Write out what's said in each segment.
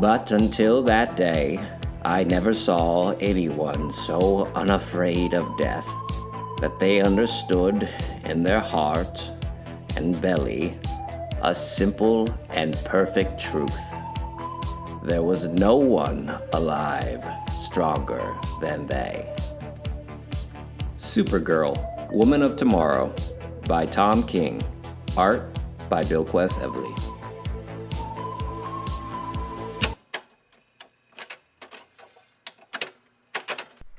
But until that day, I never saw anyone so unafraid of death that they understood in their heart and belly a simple and perfect truth. There was no one alive stronger than they. Supergirl, Woman of Tomorrow by Tom King. Art by Bilquis Evely.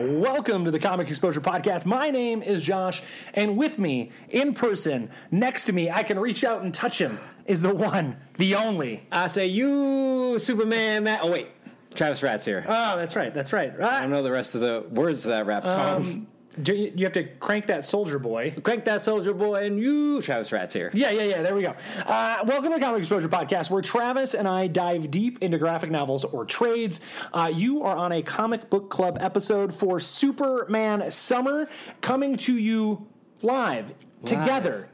Welcome to the Comic Exposure Podcast. My name is Josh, and with me in person, next to me, I can reach out and touch him, is the one, the only. I say, you, Superman, that. Oh, wait. Travis Rat's here. Oh, that's right, that's right. I don't know the rest of the words of that rap song. Um, you, you have to crank that soldier boy. Crank that soldier boy, and you, Travis Rat's here. Yeah, yeah, yeah. There we go. Uh, welcome to Comic Exposure Podcast, where Travis and I dive deep into graphic novels or trades. Uh, you are on a comic book club episode for Superman Summer, coming to you live, together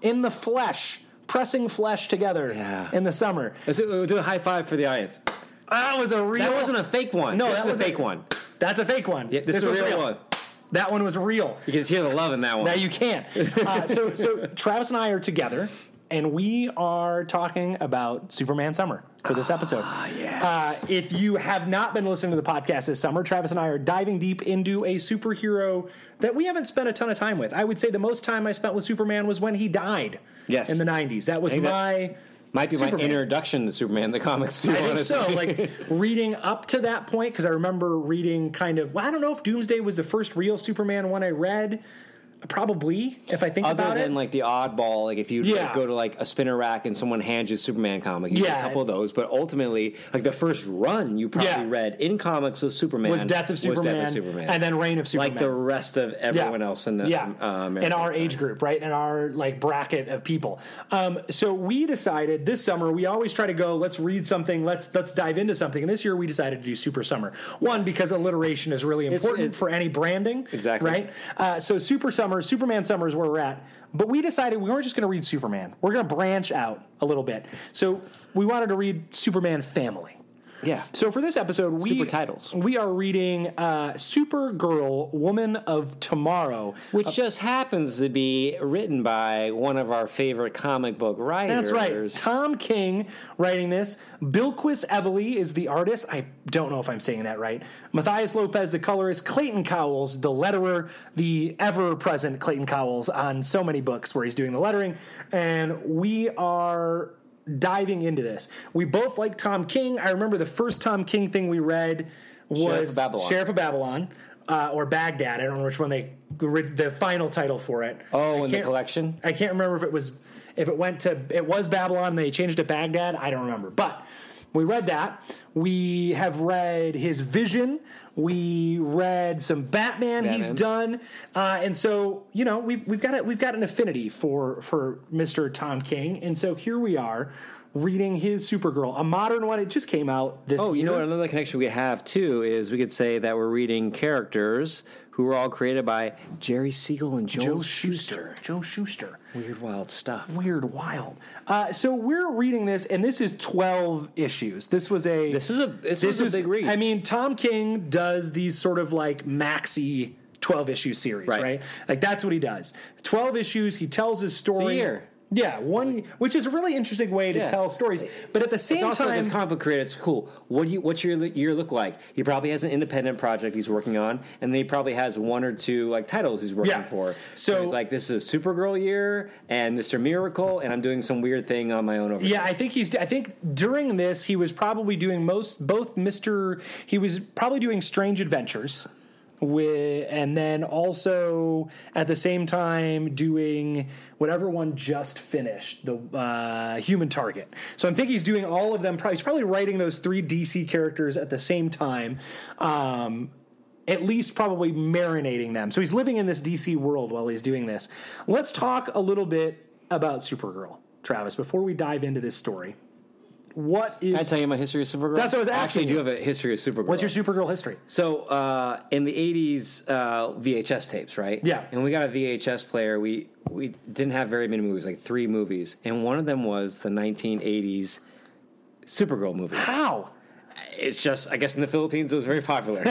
in the flesh, pressing flesh together Yeah. in the summer. Let's do, we'll do a high five for the audience. That was a real. That wasn't a fake one. No, this that was a fake one. That's a fake one. Yeah, this, is a was real, one. That one was real. You can hear the love in that one. Now you can't. Uh, so, so Travis and I are together, and we are talking about Superman Summer for this episode. Ah, yes. Uh, if you have not been listening to the podcast this summer, Travis and I are diving deep into a superhero that we haven't spent a ton of time with. I would say the most time I spent with Superman was when he died. Yes. in the '90s. That was think that my. Might be Superman. my introduction to Superman the comics, too, I think honestly. so. Like reading up to that point, because I remember reading kind of. Well, I don't know if Doomsday was the first real Superman one I read. Probably, if I think Other about than it. like the oddball, like if you Yeah. like, go to like a spinner rack and someone hands you a Superman comic, you get Yeah. a couple of those. But ultimately, like the first run you probably Yeah. read in comics was Superman was Death of Superman, was Death of Superman, and then Reign of Superman. like the rest of everyone else in the yeah uh, in our age group, right? In our like bracket of people. Um, so we decided this summer we always try to go. Let's read something. Let's let's dive into something. And this year we decided to do Super Summer. One because alliteration is really important it's- for any branding. Exactly. right. Uh, so Super Summer, Superman Summer is where we're at. But we decided we weren't just going to read Superman. We're going to branch out a little bit. So we wanted to read Superman Family. Yeah. So for this episode, we Super titles. We are reading uh, Supergirl, Woman of Tomorrow. Which just happens to be written by one of our favorite comic book writers. That's right. Tom King writing this. Bilquis Evely is the artist. I don't know if I'm saying that right. Matthias Lopes, the colorist. Clayton Cowles, the letterer. The ever present Clayton Cowles on so many books where he's doing the lettering. And we are diving into this. We both like Tom King. I remember the first Tom King thing we read was Sheriff of Babylon. Sheriff of Babylon. Uh, or Baghdad. I don't know which one they the final title for it. Oh, in the collection? I can't remember if it was if it went to it was Babylon they changed it to Baghdad. I don't remember, but we read that. We have read his Vision. We read some Batman, he's done, uh, and so you know we've we've got a, we've got an affinity for for Mister Tom King, and so here we are reading his Supergirl, a modern one. It just came out this. Oh, you know what? Another connection we have too is we could say that we're reading characters who were all created by Jerry Siegel and Joel, Joe Shuster. Joe Shuster. Weird, wild stuff. Weird, wild. Uh, so we're reading this, and this is twelve issues. This was a This is a this, was a big read. I mean, Tom King does these sort of like maxi twelve issue series, right? Right. Like that's what he does. Twelve issues. He tells his story. year. Yeah, one, which is a really interesting way to Yeah. tell stories. But at the same It's also time, as comic book creator, it's cool. What do you, what's your year look like? He probably has an independent project he's working on, and then he probably has one or two like titles he's working Yeah. for. So- he's like, this is Supergirl year and Mister Miracle, and I'm doing some weird thing on my own over. Here. Yeah, I think he's. I think during this he was probably doing most both Mister. He was probably doing Strange Adventures, with and then also at the same time doing whatever one just finished the uh, Human Target. So I think he's doing all of them. Probably, he's probably writing those three DC characters at the same time. Um, at least probably marinating them. So he's living in this DC world while he's doing this. Let's talk a little bit about Supergirl, Travis, before we dive into this story. What is I tell you my history of Supergirl? That's what I was asking actually do you. have a history of Supergirl. what's your Supergirl history? So uh, in the '80s, uh, VHS tapes, right? Yeah. And we got a VHS player. We we didn't have very many movies, like three movies, and one of them was the 1980s Supergirl movie. How? It's just, I guess, in the Philippines, it was very popular.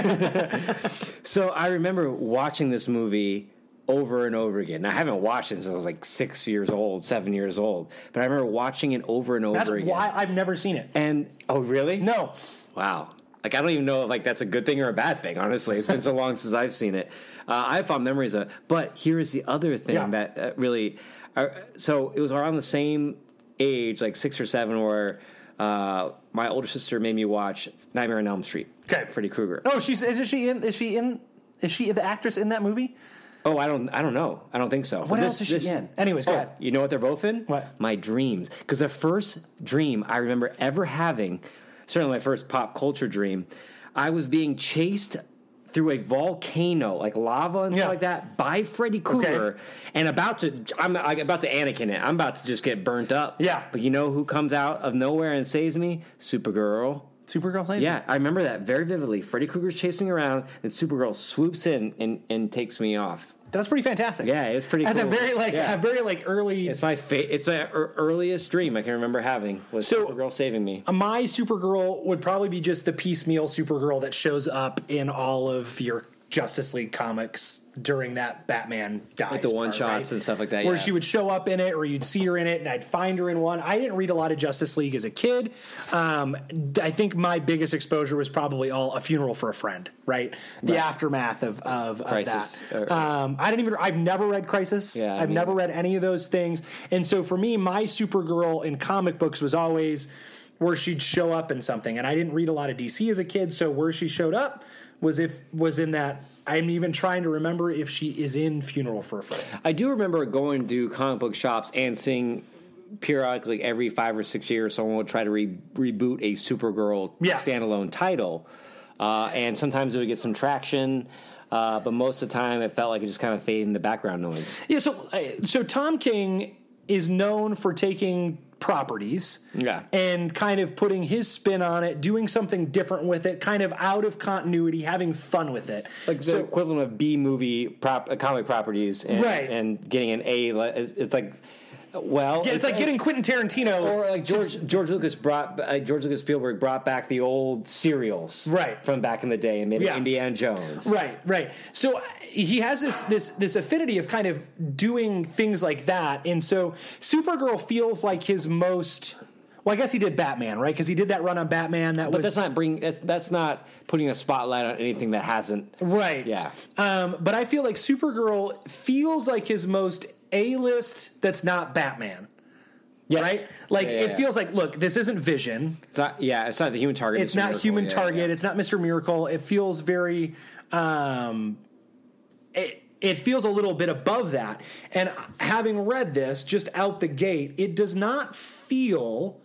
so I remember watching this movie over and over again. Now, I haven't watched it since I was like six years old, seven years old, but I remember watching it over and over That's again. why I've never seen it. And oh, really? No. Wow. Like I don't even know if like that's a good thing or a bad thing. Honestly, it's been so long since I've seen it. Uh, I have fond memories of. it. But here is the other thing Yeah. that uh, really. Uh, so it was around the same age, like six or seven, where uh, my older sister made me watch Nightmare on Elm Street. Okay. Freddy Krueger. Oh, she's is she in? Is she in? Is she the actress in that movie? Oh, I don't. I don't know. I don't think so. What else is she in? Anyways, go oh, ahead. You know what they're both in? What? My dreams. Because the first dream I remember ever having, certainly my first pop culture dream, I was being chased through a volcano, like lava and Yeah. stuff like that, by Freddy Krueger, and about to. I'm, I'm about to Anakin it. I'm about to just get burnt up. Yeah. But you know who comes out of nowhere and saves me? Supergirl. Supergirl saves Yeah, I remember that very vividly. Freddy Krueger's chasing me around, and Supergirl swoops in and, and takes me off. That's pretty fantastic. Yeah, it's pretty That's cool. a very like Yeah. a very like early. It's my fa- It's my er- earliest dream I can remember having was So- Supergirl saving me. my Supergirl would probably be just the piecemeal Supergirl that shows up in all of your Justice League comics during that Batman dies. Like the part, one-shots right? and stuff like that, Where yeah. she would show up in it, or you'd see her in it, and I'd find her in one. I didn't read a lot of Justice League as a kid. Um, I think my biggest exposure was probably all A Funeral for a Friend, right? The Right. aftermath of of, of Crisis, that. Um, I didn't even. I've never read Crisis. Yeah, I've never read any of those things. And so for me, my Supergirl in comic books was always where she'd show up in something. And I didn't read a lot of DC as a kid, so where she showed up was if was in that. I'm even trying to remember if she is in Funeral for a Friend. I do remember going to comic book shops and seeing periodically every five or six years someone would try to re- reboot a Supergirl Yeah. standalone title, uh, and sometimes it would get some traction. Uh, but most of the time, it felt like it just kind of faded in the background noise. Yeah, so so Tom King is known for taking properties Yeah. and kind of putting his spin on it, doing something different with it, kind of out of continuity, having fun with it. Like the so equivalent of B movie prop, uh, comic properties, and, Right. and getting an A. It's, it's like, well, yeah, it's like getting Quentin Tarantino or like George George Lucas brought uh, George Lucas Spielberg brought back the old serials Right. from back in the day and made Yeah. Indiana Jones. Right, right. So uh, he has this this this affinity of kind of doing things like that, and so Supergirl feels like his most. Well, I guess he did Batman, right? Because he did that run on Batman. That But was that's not bring that's that's not putting a spotlight on anything that hasn't. right. Yeah. Um, but I feel like Supergirl feels like his most A list. That's not Batman. Yes. Right? Like Yeah, yeah, it yeah. feels like, look, this isn't Vision. It's not. Yeah, it's not the human target. It's Mr. not Miracle. human target. It's not Mr. Miracle. It feels very um it, it feels a little bit above that. And having read this just out the gate, it does not feel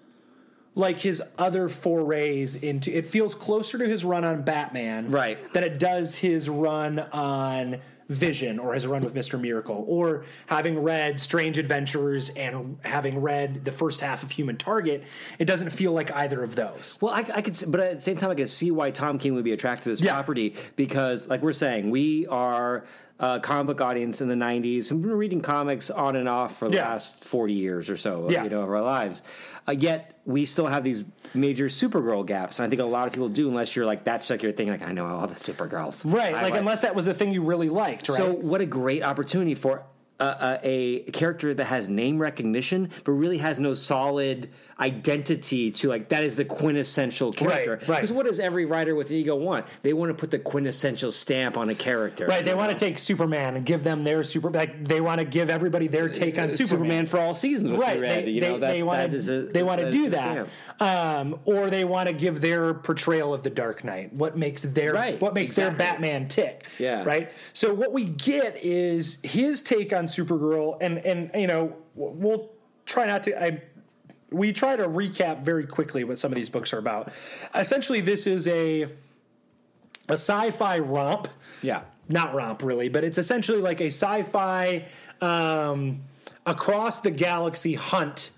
like his other forays into it feels closer to his run on Batman Right. than it does his run on Vision or his run with Mr. Miracle or having read Strange Adventures and having read the first half of Human Target, it doesn't feel like either of those. Well, I, I could, but at the same time, I could see why Tom King would be attracted to this Yeah. property because, like we're saying, we are a comic book audience in the '90s who've been reading comics on and off for the Yeah. last 40 years or so, Yeah. you know, of our lives. Uh, yet we still have these major Supergirl gaps, and I think a lot of people do, unless you're like that's like your thing. Like I know all the Supergirls, Right, I like, unless that was the thing you really liked, right? So what a great opportunity for a, a, character that has name recognition, but really has no solid identity to like that is the quintessential character. Right, right. Because what does every writer with ego want? They want to put the quintessential stamp on a character. right, they you want to take Superman and give them their super. Like they want to give everybody their take on Uh, Superman. for all seasons. Right, read, they, you they, that, they want that to they want to do that, um, or they want to give their portrayal of the Dark Knight. What makes their Right, what makes exactly. their Batman tick? Yeah. right. So what we get is his take on Supergirl, and and you know we'll try not to. I we try to recap very quickly what some of these books are about. Essentially, this is a a sci-fi romp. Yeah. Not romp really, but it's essentially like a sci-fi um, across the galaxy hunt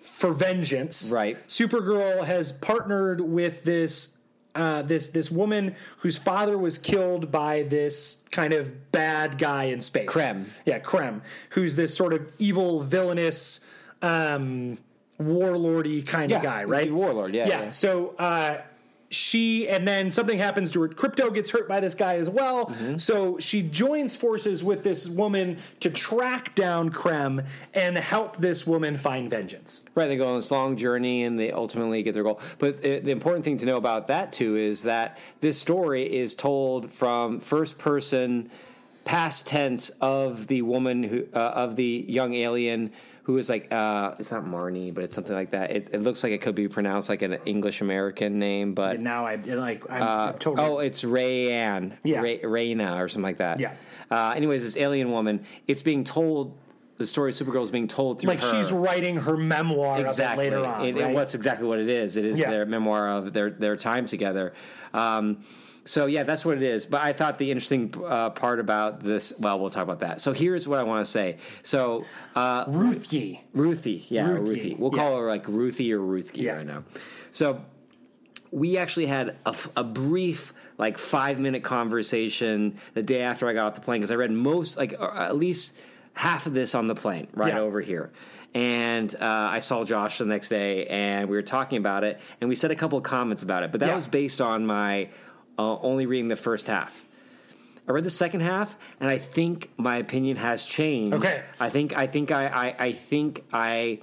for vengeance. Right. Supergirl has partnered with this uh, this this woman whose father was killed by this kind of bad guy in space. Krem. Yeah, Krem, who's this sort of evil, villainous, um, warlordy kind Yeah, of guy, right? warlord, yeah, yeah. yeah. So uh, she, and then something happens to her. Krypto gets hurt by this guy as well. Mm-hmm. So she joins forces with this woman to track down Krem and help this woman find vengeance. Right, they go on this long journey and they ultimately get their goal. But the, the important thing to know about that too is that this story is told from first person, past tense of the woman who uh, of the young alien who is like uh, it's not Marnie, but it's something like that. It, it looks like it could be pronounced like an English American name, but And now I like I'm, uh, I'm totally. oh, it's Rayanne, Yeah. Ray, Raina or something like that. Yeah. Uh, anyways, this alien woman, it's being told. The story of Supergirl is being told through like her she's writing her memoir exactly. later on. And, right? and what's exactly what it is. It is Yeah. their memoir of their their time together. Um, so yeah, that's what it is. But I thought the interesting uh, part about this. Well, we'll talk about that. So here's what I want to say. So uh, Ruthie. Ruthie, yeah, Ruthie, Ruthie. We'll yeah. call her like Ruthie or Ruthie Yeah. right now. So we actually had a brief like five minute conversation the day after I got off the plane because I read most like at least half of this on the plane right Yeah. over here. And uh, I saw Josh the next day, and we were talking about it, and we said a couple of comments about it. But that Yeah. was based on my uh, only reading the first half. I read the second half, and I think my opinion has changed. Okay. I think I think I I, I think I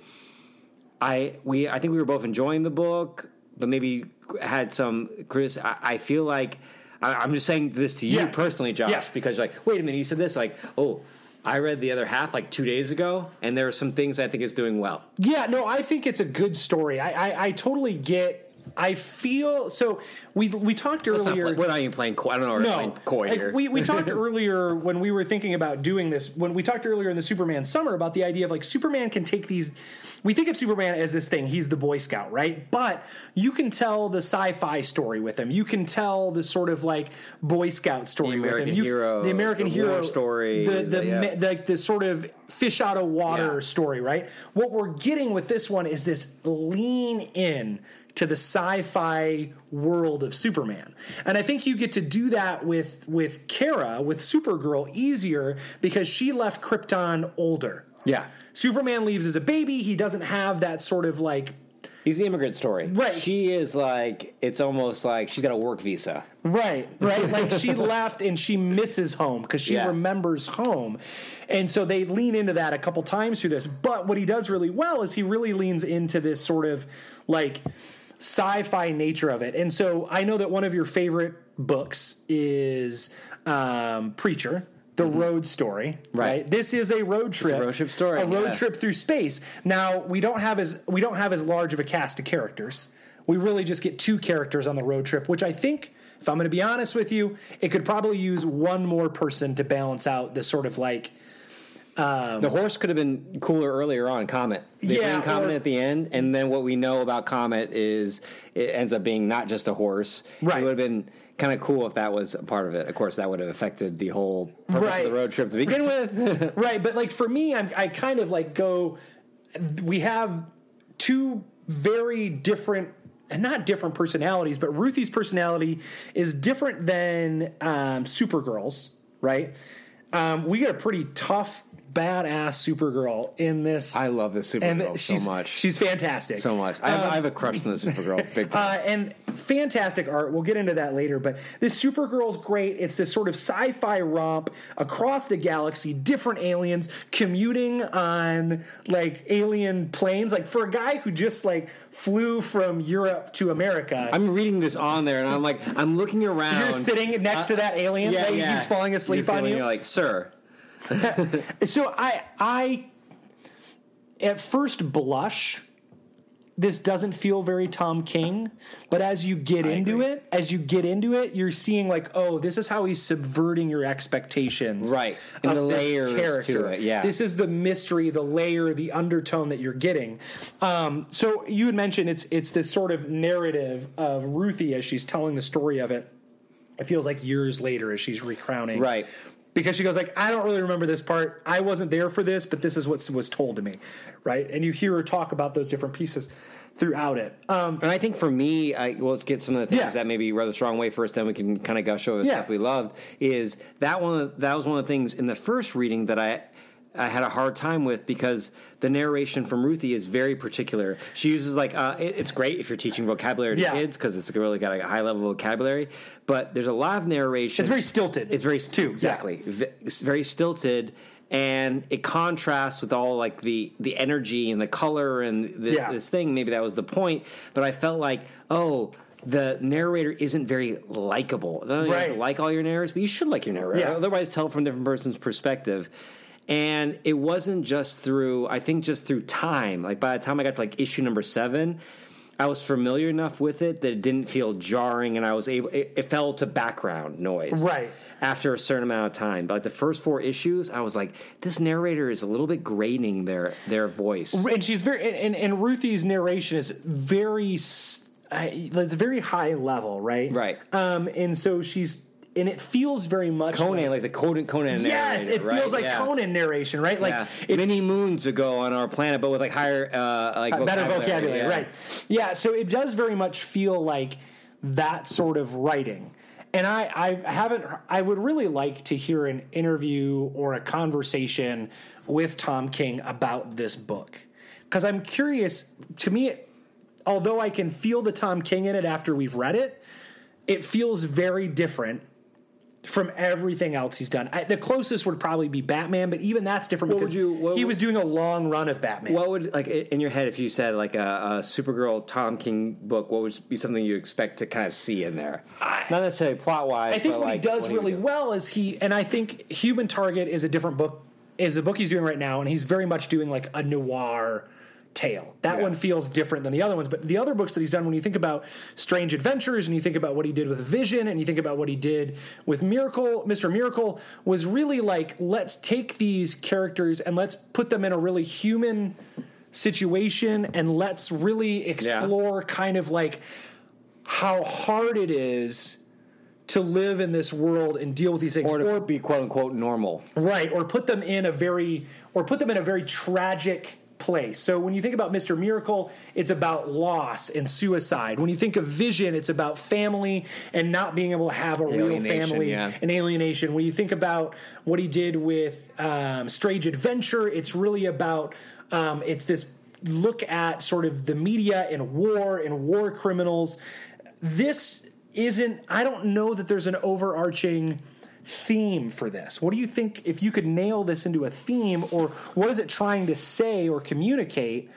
I we I think we were both enjoying the book, but maybe had some Chris. I, I feel like I, I'm just saying this to you Yeah. personally, Josh, Yeah. because you're like, wait a minute, you said this, like, oh, I read the other half like two days ago, and there are some things I think it's doing well. Yeah, no, I think it's a good story. I, I, I totally get. I feel so. We we talked Let's earlier. play- we're not even playing. Coy. I don't know. We're no, playing coy like, here. we we talked earlier when we were thinking about doing this. When we talked earlier in the Superman summer about the idea of like Superman can take these. We think of Superman as this thing. He's the Boy Scout, right? But you can tell the sci-fi story with him. You can tell the sort of like Boy Scout story with him. You, hero, the American the hero story, the the, the- yeah. the the sort of fish out of water Yeah. story, right? What we're getting with this one is this lean in to the sci-fi world of Superman. And I think you get to do that with with Kara, with Supergirl easier because she left Krypton older. yeah, Superman leaves as a baby, he doesn't have that sort of like he's the immigrant story. Right. She is like it's almost like she's got a work visa. Right, right. Like she left and she misses home because she Yeah. remembers home. And so they lean into that a couple times through this. But what he does really well is he really leans into this sort of like sci-fi nature of it. And so I know that one of your favorite books is um, Preacher. The road story, right. Mm-hmm. Right. This is a road trip, road trip story, a road yeah. trip through space. Now we don't have as we don't have as large of a cast of characters. We really just get two characters on the road trip, which I think, if I'm going to be honest with you, it could probably use one more person to balance out the sort of like The horse could have been cooler earlier on. Comet. They Yeah, bring Comet or- at the end, and then what we know about Comet is it ends up being not just a horse. Right. It would have been kind of cool if that was a part of it. Of course, that would have affected the whole purpose Right. of the road trip to begin with. right. But like for me, I'm, I kind of like go. We have two very different. And not different personalities, but Ruthie's personality is different than um, Supergirl's, right? Um, we get a pretty tough, badass Supergirl in this. I love this and Supergirl so much. She's fantastic. so much. I have, I have a crush on the Supergirl. Big time. Uh, and fantastic art. We'll get into that later. But this Supergirl's great. It's this sort of sci-fi romp across the galaxy, different aliens commuting on like alien planes. Like for a guy who just like flew from Europe to America, I'm reading this on there, and I'm like, I'm looking around. you're sitting next to that alien yeah, that yeah. keeps falling asleep You're on you. You're like, sir. So I I at first blush this doesn't feel very Tom King, but as you get into agree. it, as you get into it, you're seeing like, oh, this is how he's subverting your expectations, Right. And the layers to character. it, yeah. this is the mystery, the layer, the undertone that you're getting. Um, so you had mentioned it's it's this sort of narrative of Ruthie as she's telling the story of it it feels like years later as she's recrowning. Right. Because she goes like, I don't really remember this part. I wasn't there for this, but this is what was told to me, right? And you hear her talk about those different pieces throughout it. Um, And I think for me, I will get some of the things Yeah. that maybe rub the strong way first, then we can kind of gush over the Yeah. stuff we loved. Is that one? That was one of the things in the first reading that I. I had a hard time with because the narration from Ruthie is very particular. She uses like uh, it- it's great if you're teaching vocabulary to Yeah. kids because it's really got a high level vocabulary. But there's a lot of narration. it's very stilted. It's very too. exactly. It's very stilted, and it contrasts with all like the the energy and the color and the, Yeah. this thing. Maybe that was the point, but I felt like oh. The narrator isn't very likable. Not You have to Right. like all your narrators, but you should like your narrator. Yeah. Otherwise, tell from a different person's perspective. And it wasn't just through, I think, just through time. Like by the time I got to like issue number seven, I was familiar enough with it that it didn't feel jarring, and I was able. It, it fell to background noise, Right. After a certain amount of time, but like the first four issues, I was like, this narrator is a little bit grating their their voice. and she's very and, and Ruthie's narration is very uh, it's very high level, right? Right. Um, and so she's and it feels very much Conan, like the Conan, Conan. yes, it narrator, feels right? like Yeah. Conan narration, right? Like yeah. it many moons ago on our planet, but with like higher, uh, like uh, better vocabulary, yeah. right? Yeah, so it does very much feel like that sort of writing. And I, I haven't. I would really like to hear an interview or a conversation with Tom King about this book because I'm curious. To me, it, although I can feel the Tom King in it after we've read it, it feels very different from everything else he's done. I, the closest would probably be Batman, but even that's different What because you- what he would- was doing a long run of Batman. What would like in your head if you said like a, a Supergirl Tom King book? What would be something you expect to kind of see in there? Not necessarily plot wise. I think but what he does what do really do? well is he, and I think Human Target is a different book, is a book he's doing right now, and he's very much doing like a noir tale. That Yeah. one feels different than the other ones, but the other books that he's done, when you think about Strange Adventures and you think about what he did with Vision and you think about what he did with Miracle, Mr. Miracle, was really like, let's take these characters and let's put them in a really human situation and let's really explore kind of like how hard it is to live in this world and deal with these things or to be quote unquote normal. right or put them in a very or put them in a very tragic place so when you think about mr miracle it's about loss and suicide. When you think of vision it's about family and not being able to have a real family yeah. and alienation. When you think about what he did with um, strange adventure it's really about um, it's this look at sort of the media and war and war criminals. This isn't i don't know that there's an overarching theme for this what do you think if you could nail this into a theme or what is it trying to say or communicate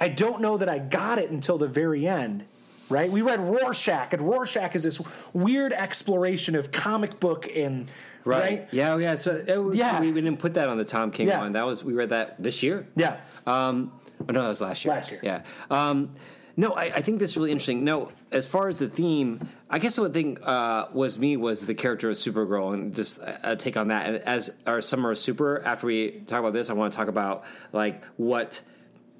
i don't know that i got it until the very end right we read rorschach and rorschach is this weird exploration of comic book and right, Yeah. Yeah. So it, Yeah. We, we didn't put that on the Tom King Yeah. one. That was we read that this year. yeah Um, oh, no, that was last year. Last year. Yeah. Um, no, I, I think this is really interesting. No, as far as the theme, I guess what thing uh, was me was the character of Supergirl, and just a, take on that. And as our summer of super, after we talk about this, I want to talk about like what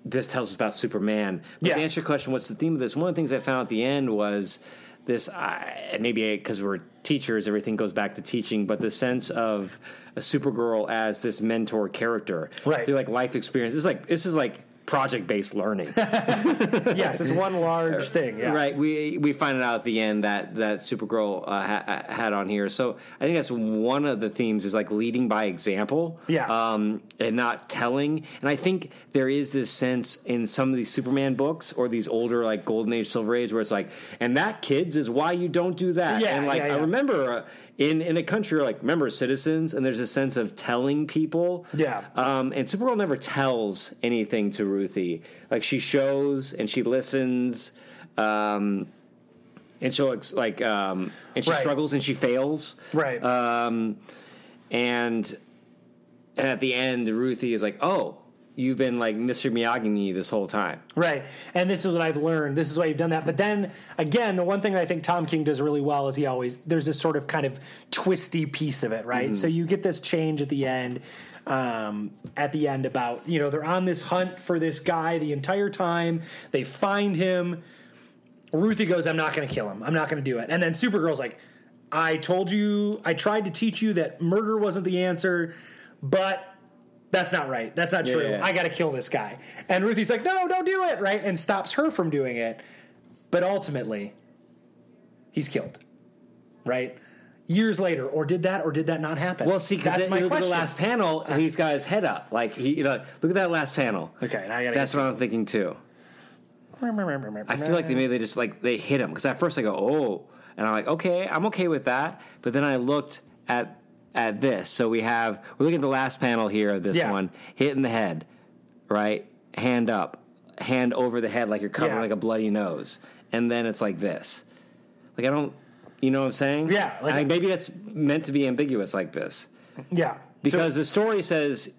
this tells us about Superman. But Yeah. to answer your question, what's the theme of this? One of the things I found at the end was this, uh, maybe because we're teachers, everything goes back to teaching, but the sense of a Supergirl as this mentor character, Right. Through like life experience. Is like this is like project based learning. yes it's one large thing yeah Right. We we find out at the end that that Supergirl uh, ha- had on here. So I think that's one of the themes is like leading by example. Yeah. Um, and not telling. And I think there is this sense in some of these Superman books or these older like Golden Age, Silver Age, where it's like, and that kids is why you don't do that. Yeah, And like yeah, I remember. Uh, in, in a country like remember citizens and there's a sense of telling people Yeah. um, and Supergirl never tells anything to Ruthie. Like she shows and she listens, um, and she'll like um, and she Right. struggles and she fails. Right. Um, and and at the end, Ruthie is like, "Oh, you've been like Mr. Miyagi me this whole time." Right. And this is what I've learned. This is why you've done that. But then again, the one thing that I think Tom King does really well is he always there's this sort of kind of twisty piece of it, right? So you get this change at the end. Um, at the end about you know they're on this hunt for this guy the entire time they find him Ruthie goes, I'm not going to kill him. I'm not going to do it. And then Supergirl's like, I told you, I tried to teach you that murder wasn't the answer, but that's not right. That's not true. Yeah. I got to kill this guy. And Ruthie's like, no, don't do it, right? And stops her from doing it. But ultimately, he's killed, right? Years later, or did that, or did that not happen? Well, see, because my look at the last panel, he's got his head up. Like he, you know, look at that last panel. Okay, now I gotta That's what I'm thinking too. I feel like they maybe they just like they hit him because at first I go oh, and I'm like okay, I'm okay with that. But then I looked at at this, so we have we're looking at the last panel here of this Yeah. one, hit in the head, right, hand up, hand over the head like you're covering Yeah. like a bloody nose, and then it's like this, like I don't, you know what I'm saying? Yeah, like- like maybe it's meant to be ambiguous like this yeah, because the story says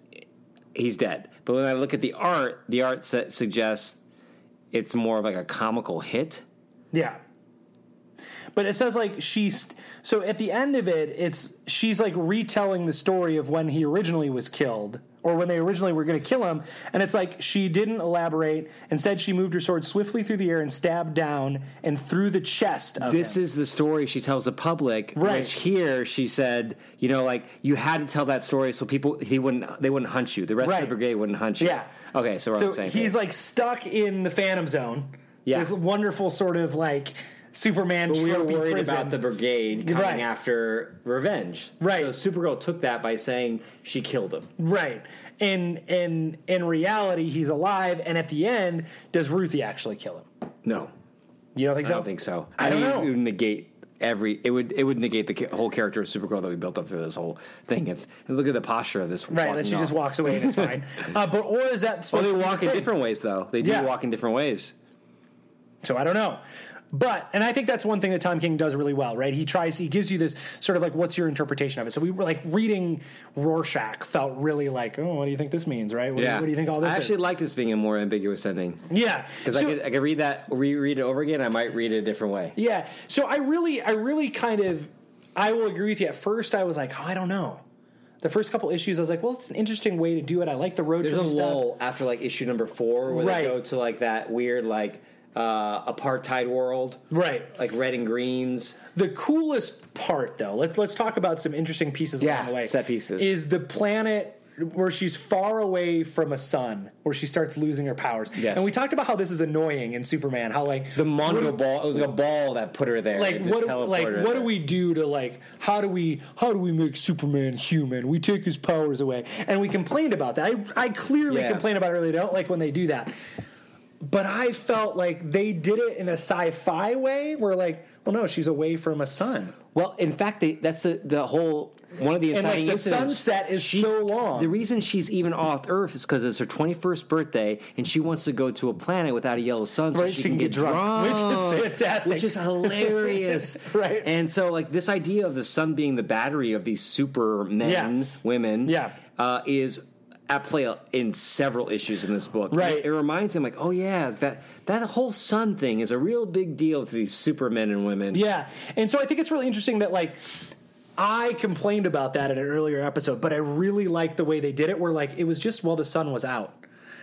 he's dead, but when I look at the art, the art su- suggests it's more of like a comical hit. Yeah. But it says like she's so at the end of it, it's she's like retelling the story of when he originally was killed, or when they originally were going to kill him, and it's like she didn't elaborate. Instead, she moved her sword swiftly through the air and stabbed down and through the chest of This him. is the story she tells the public. Right. Which here she said, you know, like you had to tell that story so people he wouldn't they wouldn't hunt you. The rest Right. of the brigade wouldn't hunt you. Yeah. Okay, so we're on the so same. he's page. like stuck in the Phantom Zone. Yeah. This wonderful sort of like Superman. But we were worried prison. about the brigade coming Right. after revenge. Right. So Supergirl took that by saying she killed him. Right. In in in reality, he's alive, and at the end, does Ruthie actually kill him? No. You don't think so? I don't think so. I don't mean, know. It would negate every. It would. It would negate the ca- whole character of Supergirl that we built up through this whole thing. If look at the posture of this. Right, that she just walks away and it's fine. Uh, but or is that Well, supposed they to be walk in different ways, though. They do Yeah. walk in different ways. So I don't know. But and I think that's one thing that Tom King does really well, right? He tries he gives you this sort of like what's your interpretation of it. So we were like reading Rorschach felt really like, oh, what do you think this means, right? What, do, you, what do you think all this I actually is? like this being a more ambiguous ending Yeah. because I could I could read that reread it over again. I might read it a different way. Yeah. So I really, I really kind of, I will agree with you. At first, I was like, oh, I don't know. The first couple issues, I was like, well, it's an interesting way to do it. I like the road There's a stuff. lull after like issue number four where Right. they go to like that weird like uh, apartheid world, Right. like red and greens. The coolest part, though, let's let's talk about some interesting pieces Yeah, along the way. set pieces. is the planet where she's far away from a sun, where she starts losing her powers. Yes. And we talked about how this is annoying in Superman. How like The Mondo do- ball. It was like a ball that put her there. Like what? do- Like what do we do to like? How do we? How do we make Superman human? We take his powers away, and we complained about that. I I clearly Yeah. complain about it. I really don't like when they do that. But I felt like they did it in a sci-fi way, where like, well, no, she's away from a sun. Well, in fact, they, that's the the whole one of the And, like, the incidents. sunset is so long. The reason she's even off Earth is because it's her 21st birthday, and she wants to go to a planet without a yellow sun, so Right, she, can, get, drunk, which is fantastic. which is hilarious. Right. And so, like this idea of the sun being the battery of these super men, Yeah. women, Yeah. uh, is at play in several issues in this book. Right. It, it reminds him, like, oh yeah, that that whole sun thing is a real big deal to these supermen and women. Yeah, and so I think it's really interesting that like I complained about that in an earlier episode, but I really like the way they did it. Where like it was just while the sun was out.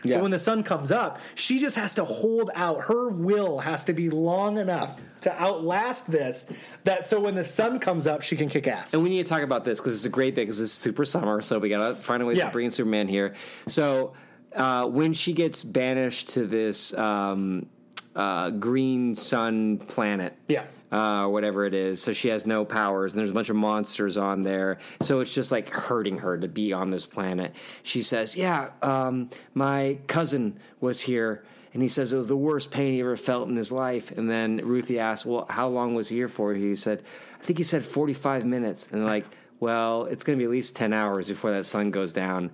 Yeah. But when the sun comes up, she just has to hold out. Her will has to be long enough to outlast this. That so when the sun comes up, she can kick ass. And we need to talk about this because it's a great bit because it's super summer, so we gotta find a way Yeah. to bring in Superman here. So uh, when she gets banished to this um, uh, green sun planet, Yeah. Uh, whatever it is, so she has no powers, and there's a bunch of monsters on there. So it's just like hurting her to be on this planet. She says, "Yeah, um, my cousin was here." And he says it was the worst pain he ever felt in his life. And then Ruthie asks, Well, how long was he here for? He said, I think he said 45 minutes. And like, Well, it's going to be at least 10 hours before that sun goes down.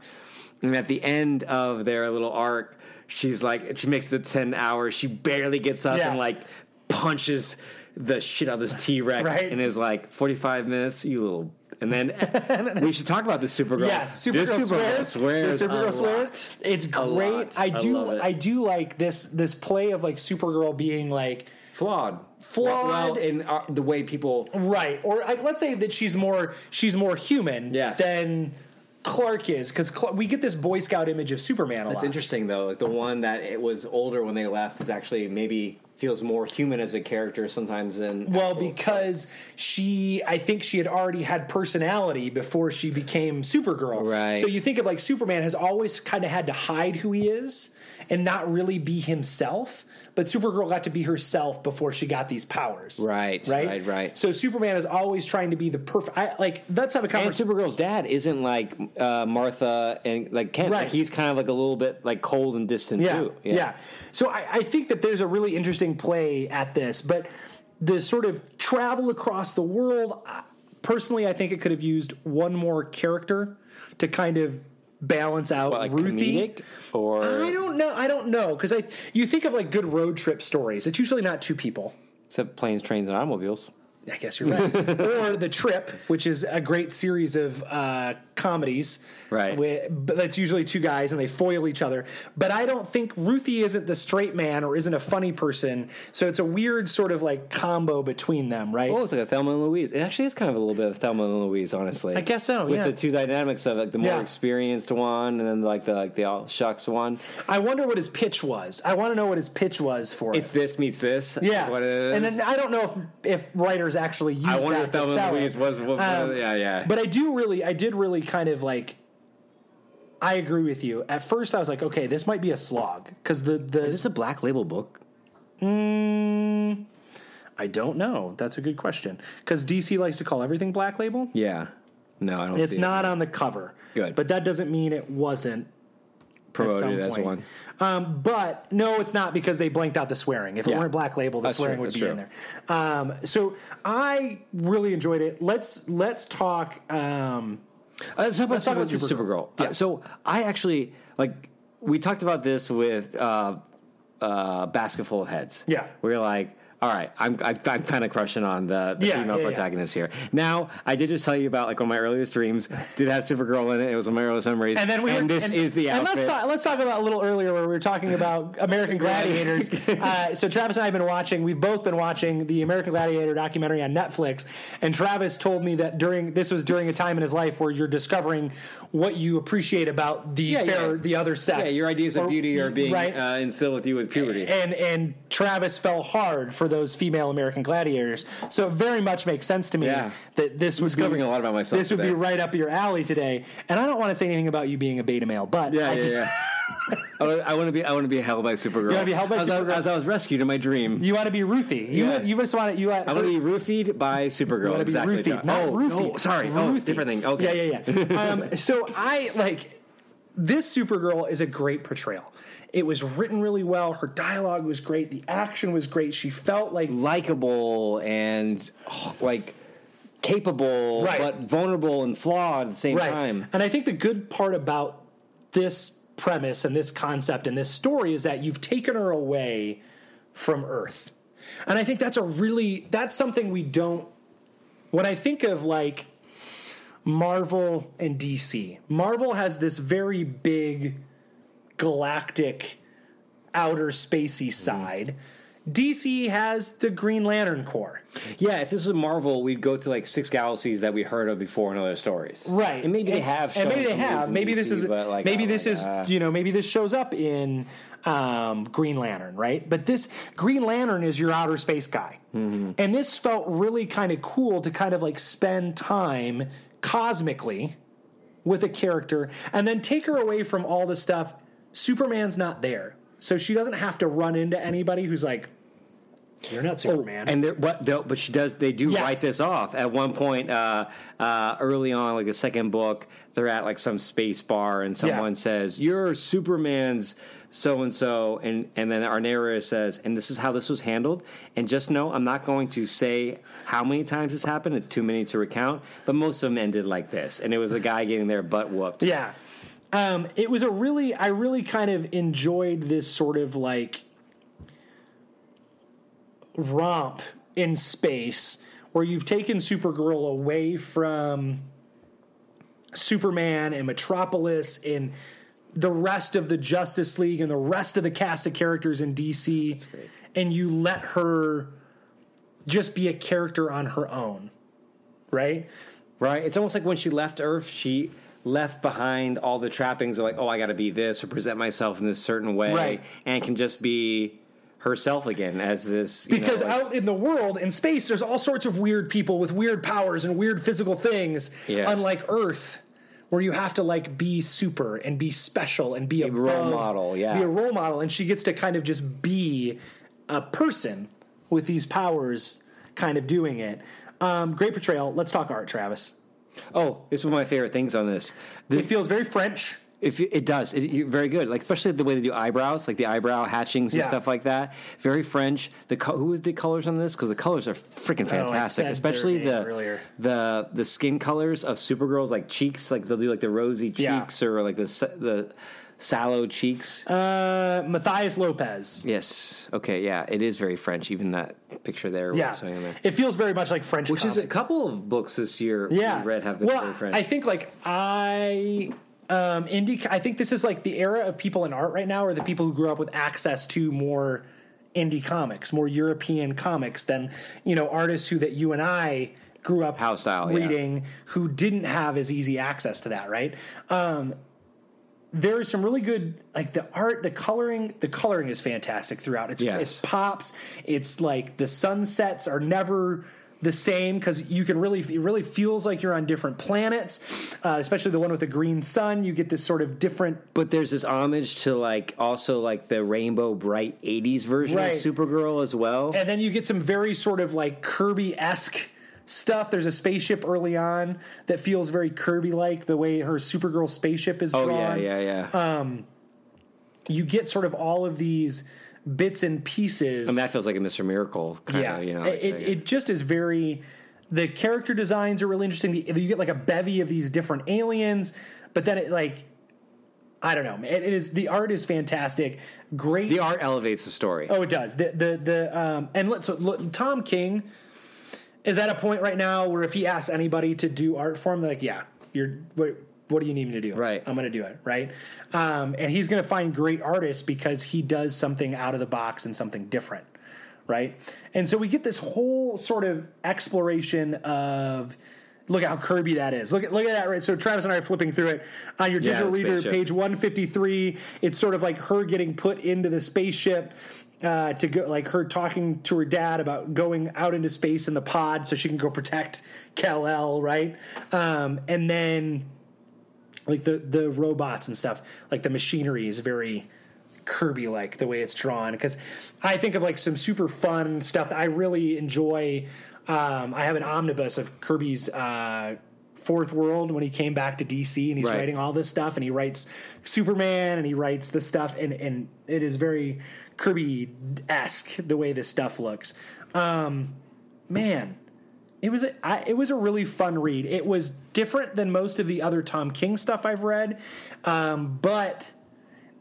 And at the end of their little arc, she's like, she makes the 10 hours. She barely gets up Yeah. and like punches the shit out of this T Rex Right. and is like, 45 minutes, you little. And then we should talk about this Supergirl. Yes, This Supergirl swears. swears. The Supergirl swears. It's great. I I do. it. I do like this. This play of like Supergirl being like Flawed. Flawed. Well, in uh, the way people. Right, or like, let's say that she's more she's more human Yes. than Clark is, because we get this Boy Scout image of Superman a It's lot. interesting though. Like the one that it was older when they left is actually maybe feels more human as a character sometimes than Well, because she, I think she had already had personality before she became Supergirl. Right. So you think of like Superman has always kind of had to hide who he is and not really be himself. But Supergirl got to be herself before she got these powers. Right, Right. right, right. So Superman is always trying to be the perfect. I, like let's have a and conversation. Supergirl's dad isn't like uh, Martha and like Kent. Right. Like he's kind of like a little bit like cold and distant yeah, too. yeah. So I, I think that there's a really interesting play at this, but the sort of travel across the world. I- Personally, I think it could have used one more character to kind of balance out What, like Ruthie. or I don't know. I don't know because I you think of like good road trip stories. It's usually not two people. except planes, trains, and automobiles. I guess you're right. or The Trip, which is a great series of uh, comedies. Right. With, but that's usually two guys and they foil each other. But I don't think Ruthie isn't the straight man or isn't a funny person. So it's a weird sort of like combo between them, right? Oh, it's like a Thelma and Louise. It actually is kind of a little bit of Thelma and Louise, honestly. I guess so, With yeah. the two dynamics of like the more Yeah. experienced one and then like the like the all shucks one. I wonder what his pitch was. I want to know what his pitch was for It's it. this meets this. Yeah, what it is. and then I don't know if, if writers actually use I wonder that if to Thelma sell and it. Louise was. was Um, yeah, yeah. But I do really, I did really kind of like. I agree with you. At first, I was like, okay, this might be a slog because the the is this a black label book? I don't know. That's a good question because DC likes to call everything Black Label. Yeah. No, I don't. It's see not it. on the cover. Good. but that doesn't mean it wasn't. Promoted as point. one. Um, but no, it's not because they blanked out the swearing. If it weren't Black Label, the That's swearing true, would be in there. Um, so I really enjoyed it. Let's let's talk. Um, Uh, let's talk about, Let's talk about Supergirl. Supergirl. Uh, Yeah. so I actually like we talked about this with uh, uh, Basketful of Heads. Yeah. we are like. All right, I'm I'm, I'm kind of crushing on the, the Yeah, female yeah, yeah. protagonist here. Now, I did just tell you about like one of my earliest dreams did have Supergirl in it. It was one of my earliest memories. and then we and were- this and- is the outfit. and let's talk. Let's talk about a little earlier where we were talking about American Gladiators. uh, so Travis and I have been watching. We've both been watching the American Gladiator documentary on Netflix. And Travis told me that during this was during a time in his life where you're discovering what you appreciate about the Yeah, fair, yeah. the other sex. yeah, your ideas of beauty are being right. uh, instilled with you with puberty. and and Travis fell hard for those female American gladiators. So it very much makes sense to me Yeah. that this would discovering be a lot about myself This would be right up your alley today. And I don't want to say anything about you being a beta male, but Yeah, I yeah, just- yeah. I want to be. I want to be held by Supergirl. You wanna be held by as I, Supergirl? as I was rescued in my dream. You want to be Ruthie. You Yeah. you just want to you want I want to be roofied by Supergirl. You want to be exactly. John. not oh, Ruthie. no, sorry. Oh, different thing. Okay. Yeah, yeah, yeah. um, so I like this Supergirl is a great portrayal. It was written really well. Her dialogue was great. The action was great. She felt like Likable and oh, like capable, Right. but vulnerable and flawed at the same time. And I think the good part about this premise and this concept and this story is that you've taken her away from Earth. And I think that's a really that's something we don't when I think of like Marvel and DC. Marvel has this very big galactic outer spacey side. DC has the Green Lantern Corps. Yeah, if this was Marvel, we'd go through like six galaxies that we heard of before in other stories. right And maybe they have. and maybe they some of these have maybe this is like, maybe oh this is God. you know maybe this shows up in um, green lantern right but this green lantern is your outer space guy Mm-hmm. and this felt really kind of cool to kind of like spend time cosmically with a character and then take her away from all the stuff. Superman's not there. So she doesn't have to run into anybody who's like you're not superman Oh, And they're- what? But she does. They do Yes. write this off at one point uh, uh, early on, like the second book. They're at like some space bar, and someone Yeah. says, "You're Superman's so and so," and and then our narrator says, "And this is how this was handled." And just know, I'm not going to say how many times this happened. It's too many to recount, but most of them ended like this, and it was the guy getting their butt whooped. Yeah. Um, it was a really, I really kind of enjoyed this sort of like romp in space where you've taken Supergirl away from Superman and Metropolis and the rest of the Justice League and the rest of the cast of characters in DC, great. and you let her just be a character on her own, right? Right? It's almost like when she left Earth, she left behind all the trappings of like, oh, I got to be this or present myself in this certain way, Right. and can just be herself again as this you know, because like- out in the world in space there's all sorts of weird people with weird powers and weird physical things Yeah. unlike earth where you have to like be super and be special and be a role model, yeah. be a role model and she gets to kind of just be a person with these powers kind of doing it um, great portrayal let's talk art travis oh, is one of my favorite things on this. it This, feels very french if you- it does, it, you're very good. Like especially the way they do eyebrows, like the eyebrow hatchings and Yeah. stuff like that. Very French. The co- who is the colors on this? Because the colors are freaking Oh, fantastic. especially the earlier. the the skin colors of Supergirl's like cheeks. Like they'll do like the rosy Yeah. cheeks or like the the sallow cheeks. uh, Matheus Lopes yes. Okay. Yeah. It is very French. Even that picture there. yeah was there. it feels very much like french Which is a couple of books this year yeah. we read have been well, very French. I think like I um indie I think this is like the era of people in art right now are the people who grew up with access to more indie comics, more European comics than, you know, artists who that you and I grew up House style, yeah. reading who didn't have as easy access to that, right? Um there is some really good like the art the coloring the coloring is fantastic throughout it's Yes. it pops it's like the sunsets are never the same because you can really it really feels like you're on different planets uh, especially the one with the green sun you get this sort of different But there's this homage to like also like the Rainbow Brite '80s version Right. of Supergirl as well. and then you get some very sort of like kirby-esque stuff there's a spaceship early on that feels very kirby like the way her supergirl spaceship is oh drawn yeah, yeah, yeah. you get sort of all of these bits and pieces mean, that feels like a Mr. Miracle kind yeah, of, you know. it, it, it just is very. The character designs are really interesting. You get like a bevy of these different aliens, but then it like, I don't know. It, it is the art is fantastic. Great. the art elevates the story. oh, it does. The the the um and let's so look, Tom King is at a point right now where if he asks anybody to do art for him, they're like, yeah, you're. What, do you need me to do? Right. I'm going to do it. Right. Um, and he's going to find great artists because he does something out of the box and something different. Right. And so we get this whole sort of exploration of. Look at how Kirby that is. Look at look at that, right? So Travis and I are flipping through it on your digital the reader, page 153. It's sort of like her getting put into the spaceship uh, to go, like her talking to her dad about going out into space in the pod so she can go protect Kal El, right? Um, and then like the the robots and stuff, like the machinery is very Kirby like the way it's drawn because I think of like some super fun stuff that I really enjoy. Um, I have an omnibus of Kirby's uh, Fourth World when he came back to DC and he's Right. writing all this stuff and he writes Superman and he writes this stuff and and it is very Kirby esque the way this stuff looks. Um, man, it was a, I, it was a really fun read. It was different than most of the other Tom King stuff I've read, um, but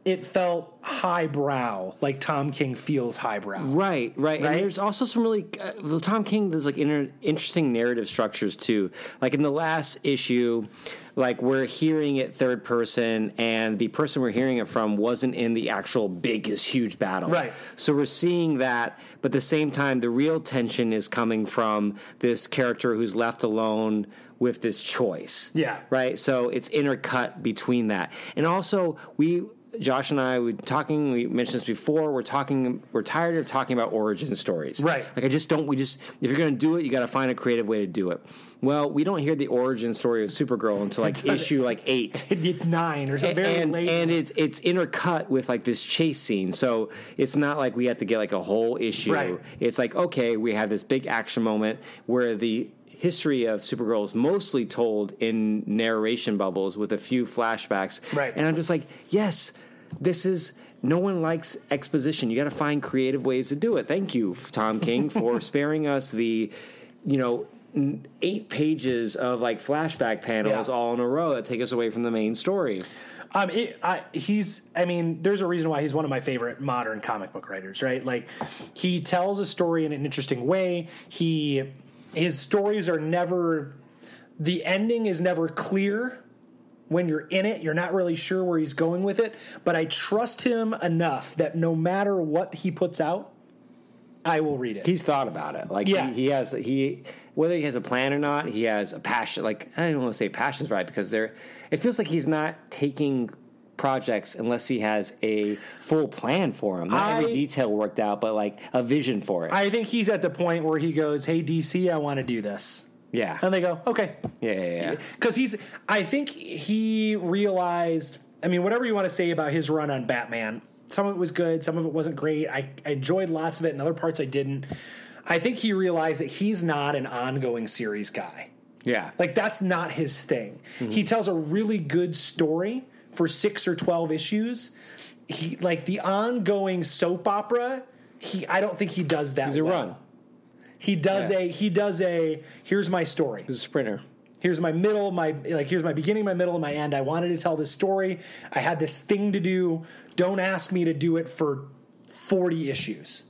it felt highbrow, like Tom King feels highbrow. Right, right, Right? and there's also some really uh, Tom King. There's like inter- interesting narrative structures too. Like in the last issue, like we're hearing it third person, and the person we're hearing it from wasn't in the actual biggest, huge battle. Right. So we're seeing that, but at the same time, the real tension is coming from this character who's left alone with this choice. Yeah. Right. So it's intercut between that, and also we. Josh and I, we talking. We mentioned this before. We're talking. We're tired of talking about origin stories. Right. Like I just don't. We just if you're going to do it, you got to find a creative way to do it. Well, we don't hear the origin story of Supergirl until like issue like eight Nine or something very and late. and it's it's intercut with like this chase scene, so it's not like we have to get like a whole issue. Right. It's like okay, we have this big action moment where the history of Supergirl is mostly told in narration bubbles with a few flashbacks. Right. and I'm just like, yes, this is. No one likes exposition. You got to find creative ways to do it. Thank you, Tom King, for sparing us the, you know, eight pages of like flashback panels Yeah. all in a row that take us away from the main story. Um, it, I, he's. I mean, there's a reason why he's one of my favorite modern comic book writers, right? Like, he tells a story in an interesting way. He, his stories are never. The ending is never clear. When you're in it, you're not really sure where he's going with it. But I trust him enough that no matter what he puts out, I will read it. He's thought about it. Like Yeah. he, he has he whether he has a plan or not, he has a passion. Like I don't want to say passion's right because there, it feels like he's not taking projects unless he has a full plan for them. Not every detail worked out, but like a vision for it. I think he's at the point where he goes, "Hey DC, I want to do this," yeah. and they go, "Okay." yeah, yeah, yeah. Because he's, I think he realized. I mean, whatever you want to say about his run on Batman, some of it was good, some of it wasn't great. I, I enjoyed lots of it, and other parts I didn't. I think he realized that he's not an ongoing series guy. Yeah. Like that's not his thing. Mm-hmm. He tells a really good story for six or twelve issues. He like the ongoing soap opera. He I don't think he does that. He's a well. run. He does Yeah. a he does a here's my story. He's a sprinter. Here's my middle, my like here's my beginning, my middle, and my end. I wanted to tell this story. I had this thing to do. Don't ask me to do it for 40 issues.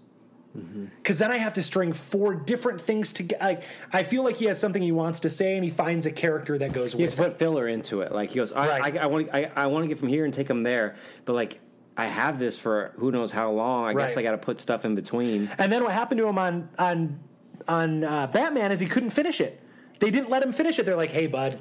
Mm-hmm. Because then I have to string four different things together. Like I feel like he has something he wants to say, and he finds a character that goes He has with it. put filler into it. Like he goes, I, Right. I, I want, I, I want to get from here and take him there, but like I have this for who knows how long. I guess I got to put stuff in between. And then what happened to him on on on uh, Batman is he couldn't finish it. They didn't let him finish it. They're like, "Hey, bud,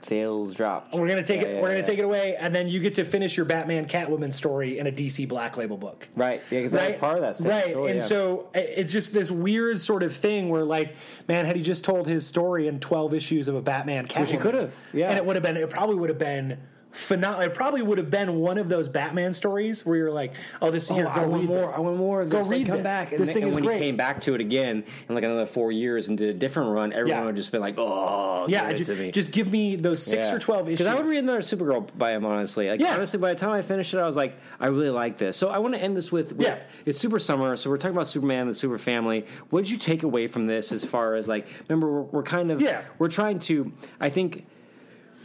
Sales dropped. we're gonna take Yeah, it. yeah, we're gonna yeah. take it away, and then you get to finish your Batman Catwoman story in a DC Black Label book." Right. Yeah, because that's part of that. stuff. Right. Sure, and so it's just this weird sort of thing where, like, man, had he just told his story in 12 issues of a Batman Catwoman. Which he could have, yeah. And it would have been, it probably would have been phenomenal. It probably would have been one of those Batman stories where you're like, oh, this, oh, here, Oh, go I want read more. this. I want more. of Go read come this. back. And This then- thing and is when great. he came back to it again in like another four years and did a different run, everyone Yeah. would just been like, "Oh, yeah, give it just, to me." just give me those six or 12 issues. Because I would read another Supergirl by him, honestly. Like, Yeah. honestly, by the time I finished it, I was like, I really like this. So I want to end this with, with Yeah. it's Super Summer. So we're talking about Superman and the Super Family. What did you take away from this as far as, like, remember, we're, we're kind of, Yeah. we're trying to, I think,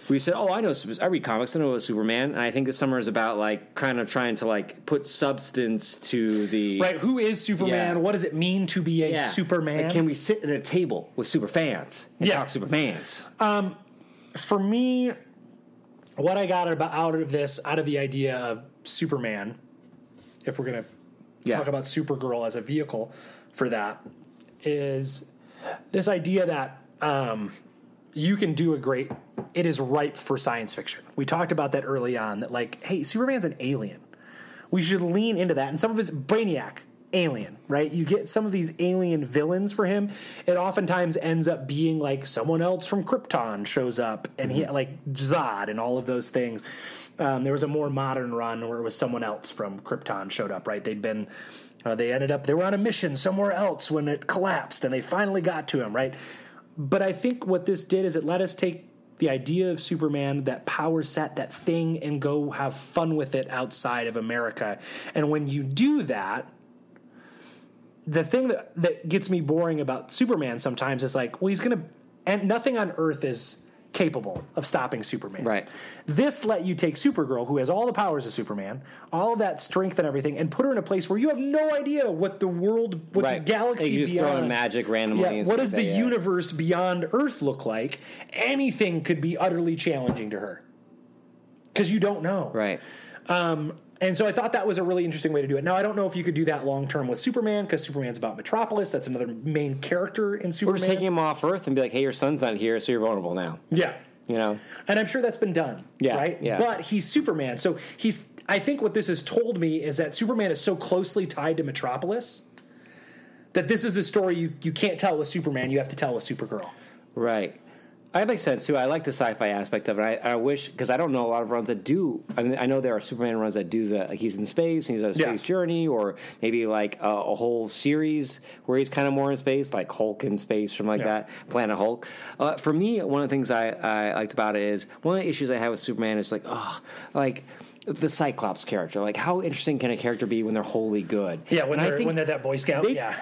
we said, "Oh, I know. I read comics. I know about Superman." And I think this summer is about like kind of trying to like put substance to the Right. Who is Superman? Yeah. What does it mean to be a Yeah. Superman? Like, can we sit at a table with super fans and Yeah. talk Supermans? for me, what I got about out of this, out of the idea of Superman, if we're gonna Yeah. talk about Supergirl as a vehicle for that, is this idea that um, you can do a great. It is ripe for science fiction. We talked about that early on. That like, hey, Superman's an alien. We should lean into that. And some of his Brainiac, alien, right? You get some of these alien villains for him. It oftentimes ends up being like someone else from Krypton shows up, and he like Zod and all of those things. Um, there was a more modern run where it was someone else from Krypton showed up, right? They'd been. Uh, they ended up they were on a mission somewhere else when it collapsed and they finally got to him right but i think what this did is it let us take the idea of superman that power set that thing and go have fun with it outside of america. And when you do that the thing that, that gets me boring about superman sometimes is like well he's gonna and nothing on earth is capable of stopping superman Right. this let you take supergirl who has all the powers of superman all of that strength and everything and put her in a place where you have no idea what the world what Right. the galaxy You just beyond throw in magic randomly yeah, what does the that, yeah. universe beyond earth look like anything could be utterly challenging to her because you don't know Right. Um, and so I thought that was a really interesting way to do it. Now I don't know if you could do that long term with Superman because Superman's about Metropolis. That's another main character in Superman. We're just taking him off Earth and be like, "Hey, your sun's not here, so you're vulnerable now." yeah, You know. and I'm sure that's been done. Yeah, right. yeah. But he's Superman, so he's. I think what this has told me is that Superman is so closely tied to Metropolis that this is a story you you can't tell with Superman. You have to tell with Supergirl. Right. That makes sense too. I like the sci-fi aspect of it. I, I wish because I don't know a lot of runs that do. I mean, I know there are Superman runs that do the like he's in space and he's on a Yeah. space journey, or maybe like a, a whole series where he's kind of more in space, like Hulk in space, from like Yeah. that. Planet Hulk. Uh, for me, one of the things I, I liked about it is one of the issues I have with Superman is like, oh, like the Cyclops character. Like, how interesting can a character be when they're wholly good? Yeah, when And I they're think when they're that Boy Scout. they- yeah,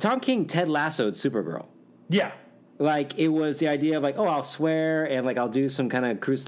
Tom King, Ted lassoed Supergirl. yeah. Like it was the idea of like, oh, I'll swear and like I'll do some kind of cruise